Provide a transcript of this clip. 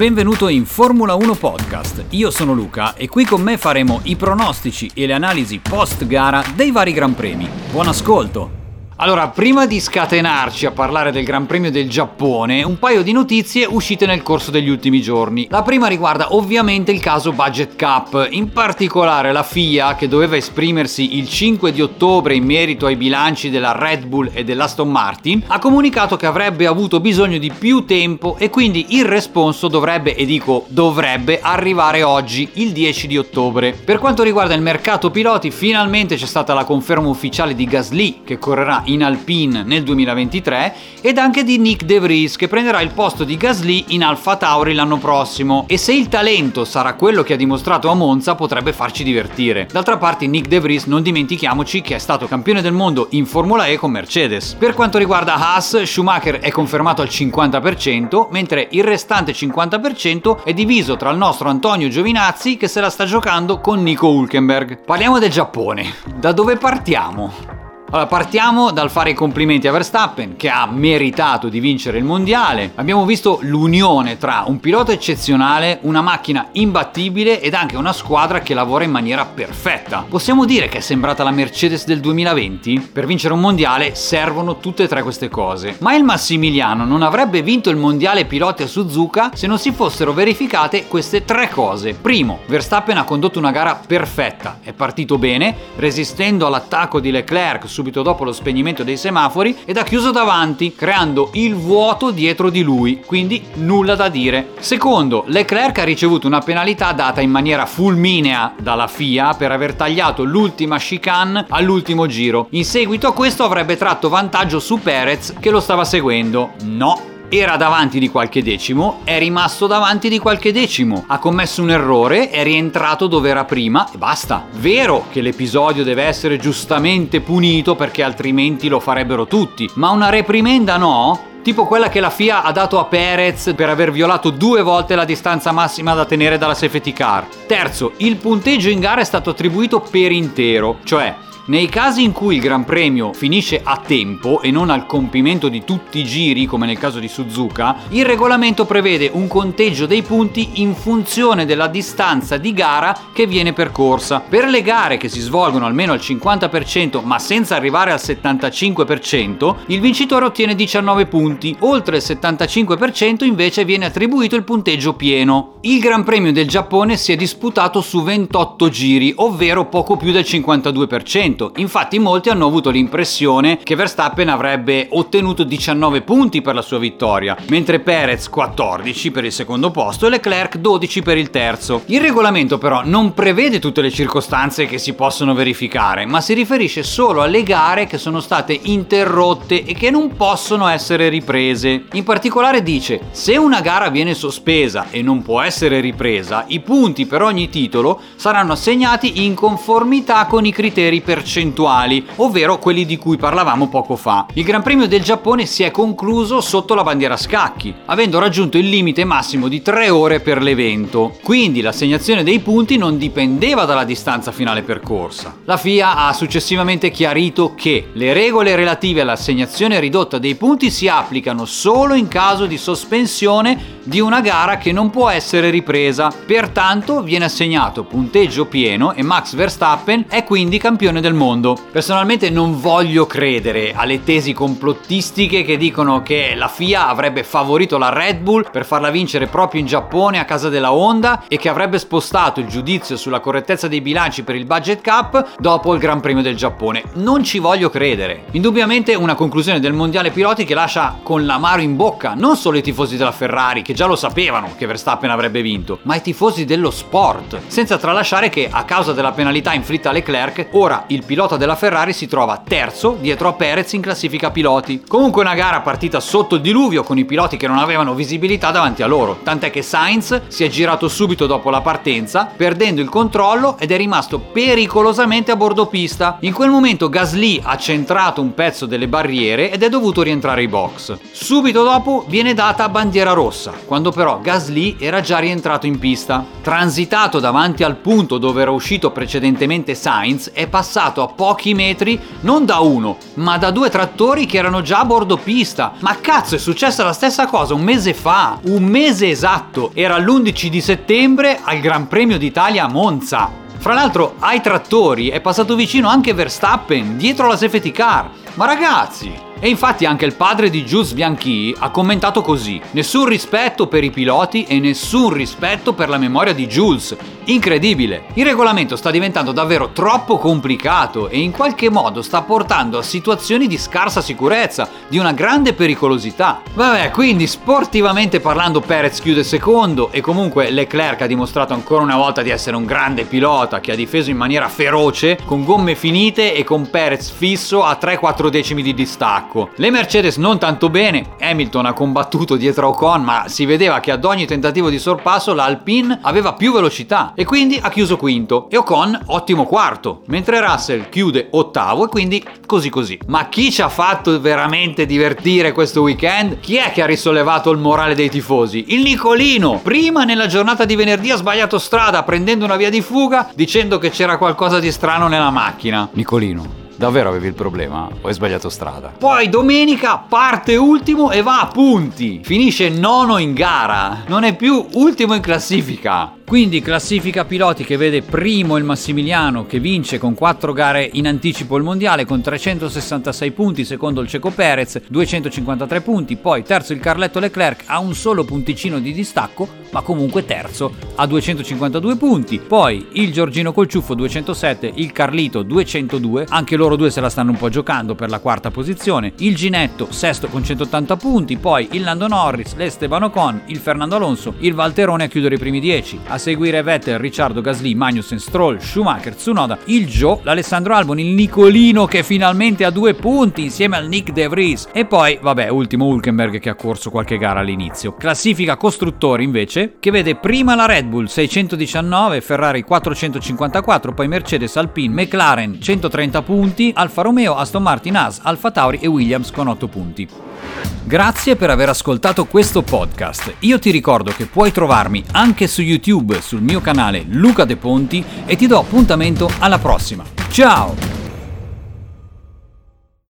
Benvenuto in Formula 1 Podcast. Io sono Luca e qui con me faremo i pronostici e le analisi post gara dei vari Gran Premi. Buon ascolto! Allora, prima di scatenarci a parlare del Gran Premio del Giappone, un paio di notizie uscite nel corso degli ultimi giorni. La prima riguarda ovviamente il caso Budget Cup, in particolare la FIA che doveva esprimersi il 5 di ottobre in merito ai bilanci della Red Bull e dell'Aston Martin, ha comunicato che avrebbe avuto bisogno di più tempo e quindi il responso dovrebbe, e dico dovrebbe, arrivare oggi, il 10 di ottobre. Per quanto riguarda il mercato piloti, finalmente c'è stata la conferma ufficiale di Gasly che correrà in Alpine nel 2023 ed anche di Nick De Vries che prenderà il posto di Gasly in Alfa Tauri l'anno prossimo e se il talento sarà quello che ha dimostrato a Monza potrebbe farci divertire. D'altra parte Nick De Vries non dimentichiamoci che è stato campione del mondo in Formula E con Mercedes. Per quanto riguarda Haas, Schumacher è confermato al 50% mentre il restante 50% è diviso tra il nostro Antonio Giovinazzi che se la sta giocando con Nico Hulkenberg. Parliamo del Giappone. Da dove partiamo? Allora, partiamo dal fare i complimenti a Verstappen che ha meritato di vincere il mondiale. Abbiamo visto l'unione tra un pilota eccezionale, una macchina imbattibile ed anche una squadra che lavora in maniera perfetta. Possiamo dire che è sembrata la Mercedes del 2020? Per vincere un mondiale servono tutte e tre queste cose. Ma il Massimiliano non avrebbe vinto il mondiale piloti a Suzuka se non si fossero verificate queste tre cose. Primo, Verstappen ha condotto una gara perfetta, è partito bene, resistendo all'attacco di Leclerc su subito dopo lo spegnimento dei semafori ed ha chiuso davanti, creando il vuoto dietro di lui, quindi nulla da dire. Secondo, Leclerc ha ricevuto una penalità data in maniera fulminea dalla FIA per aver tagliato l'ultima chicane all'ultimo giro. In seguito a questo avrebbe tratto vantaggio su Perez che lo stava seguendo. No, era davanti di qualche decimo, è rimasto davanti di qualche decimo, ha commesso un errore, è rientrato dove era prima e basta. Vero che l'episodio deve essere giustamente punito perché altrimenti lo farebbero tutti, ma una reprimenda no? tipo quella che la FIA ha dato a Perez per aver violato due volte la distanza massima da tenere dalla safety car. Terzo, il punteggio in gara è stato attribuito per intero, cioè nei casi in cui il Gran Premio finisce a tempo e non al compimento di tutti i giri, come nel caso di Suzuka, il regolamento prevede un conteggio dei punti in funzione della distanza di gara che viene percorsa. Per le gare che si svolgono almeno al 50% ma senza arrivare al 75%, il vincitore ottiene 19 punti, oltre il 75% invece viene attribuito il punteggio pieno. Il Gran Premio del Giappone si è disputato su 28 giri, ovvero poco più del 52%. Infatti molti hanno avuto l'impressione che Verstappen avrebbe ottenuto 19 punti per la sua vittoria, mentre Perez 14 per il secondo posto e Leclerc 12 per il terzo. Il regolamento però non prevede tutte le circostanze che si possono verificare, ma si riferisce solo alle gare che sono state interrotte e che non possono essere riprese. In particolare dice, se una gara viene sospesa e non può essere ripresa, i punti per ogni titolo saranno assegnati in conformità con i criteri percentuali percentuali, ovvero quelli di cui parlavamo poco fa. Il Gran Premio del Giappone si è concluso sotto la bandiera scacchi, avendo raggiunto il limite massimo di 3 ore per l'evento. Quindi l'assegnazione dei punti non dipendeva dalla distanza finale percorsa. La FIA ha successivamente chiarito che le regole relative all'assegnazione ridotta dei punti si applicano solo in caso di sospensione di una gara che non può essere ripresa. Pertanto viene assegnato punteggio pieno e Max Verstappen è quindi campione del mondo. Personalmente non voglio credere alle tesi complottistiche che dicono che la FIA avrebbe favorito la Red Bull per farla vincere proprio in Giappone a casa della Honda e che avrebbe spostato il giudizio sulla correttezza dei bilanci per il budget cap dopo il Gran Premio del Giappone. Non ci voglio credere. Indubbiamente una conclusione del mondiale piloti che lascia con l'amaro in bocca non solo i tifosi della Ferrari che già lo sapevano che Verstappen avrebbe vinto, ma i tifosi dello sport, senza tralasciare che a causa della penalità inflitta a Leclerc, ora il pilota della Ferrari si trova terzo dietro a Perez in classifica piloti. Comunque una gara partita sotto il diluvio con i piloti che non avevano visibilità davanti a loro, tant'è che Sainz si è girato subito dopo la partenza, perdendo il controllo ed è rimasto pericolosamente a bordo pista. In quel momento Gasly ha centrato un pezzo delle barriere ed è dovuto rientrare ai box. Subito dopo viene data bandiera rossa quando però Gasly era già rientrato in pista. Transitato davanti al punto dove era uscito precedentemente Sainz, è passato a pochi metri non da uno, ma da due trattori che erano già a bordo pista. Ma cazzo, è successa la stessa cosa un mese fa, un mese esatto, era l'11 di settembre al Gran Premio d'Italia a Monza. Fra l'altro ai trattori è passato vicino anche Verstappen, dietro la safety car. Ma ragazzi, e infatti anche il padre di Jules Bianchi ha commentato così: Nessun rispetto per i piloti e nessun rispetto per la memoria di Jules. Incredibile! Il regolamento sta diventando davvero troppo complicato e in qualche modo sta portando a situazioni di scarsa sicurezza, di una grande pericolosità. Vabbè, quindi sportivamente parlando Perez chiude secondo e comunque Leclerc ha dimostrato ancora una volta di essere un grande pilota che ha difeso in maniera feroce, con gomme finite e con Perez fisso a 3-4 decimi di distacco. Le Mercedes non tanto bene, Hamilton ha combattuto dietro a Ocon ma si vedeva che ad ogni tentativo di sorpasso l'Alpine aveva più velocità e quindi ha chiuso quinto e Ocon ottimo quarto, mentre Russell chiude ottavo e quindi così così. Ma chi ci ha fatto veramente divertire questo weekend? Chi è che ha risollevato il morale dei tifosi? Il Nicolino! Prima nella giornata di venerdì ha sbagliato strada prendendo una via di fuga dicendo che c'era qualcosa di strano nella macchina. Nicolino, Davvero avevi il problema? O hai sbagliato strada? Poi domenica parte ultimo e va a punti. Finisce nono in gara. Non è più ultimo in classifica. Quindi classifica piloti che vede primo il Massimiliano che vince con 4 gare in anticipo il mondiale con 366 punti, secondo il Ceco Perez 253 punti, poi terzo il Carletto Leclerc a un solo punticino di distacco, ma comunque terzo a 252 punti, poi il Giorgino Colciuffo 207, il Carlito 202, anche loro due se la stanno un po' giocando per la quarta posizione, il Ginetto sesto con 180 punti, poi il Lando Norris, l'Esteban Ocon, il Fernando Alonso, il Valterone a chiudere i primi 10. A seguire Vettel, Ricciardo Gasly, Magnussen, Stroll, Schumacher, Tsunoda, il Joe, l'Alessandro Albon, il Nicolino che finalmente ha due punti insieme al Nick De Vries e poi, vabbè, ultimo Hulkenberg che ha corso qualche gara all'inizio. Classifica costruttori invece che vede prima la Red Bull 619, Ferrari 454, poi Mercedes, Alpine, McLaren 130 punti, Alfa Romeo, Aston Martin, Haas, Alfa Tauri e Williams con 8 punti. Grazie per aver ascoltato questo podcast. Io ti ricordo che puoi trovarmi anche su YouTube sul mio canale Luca De Ponti e ti do appuntamento alla prossima. Ciao!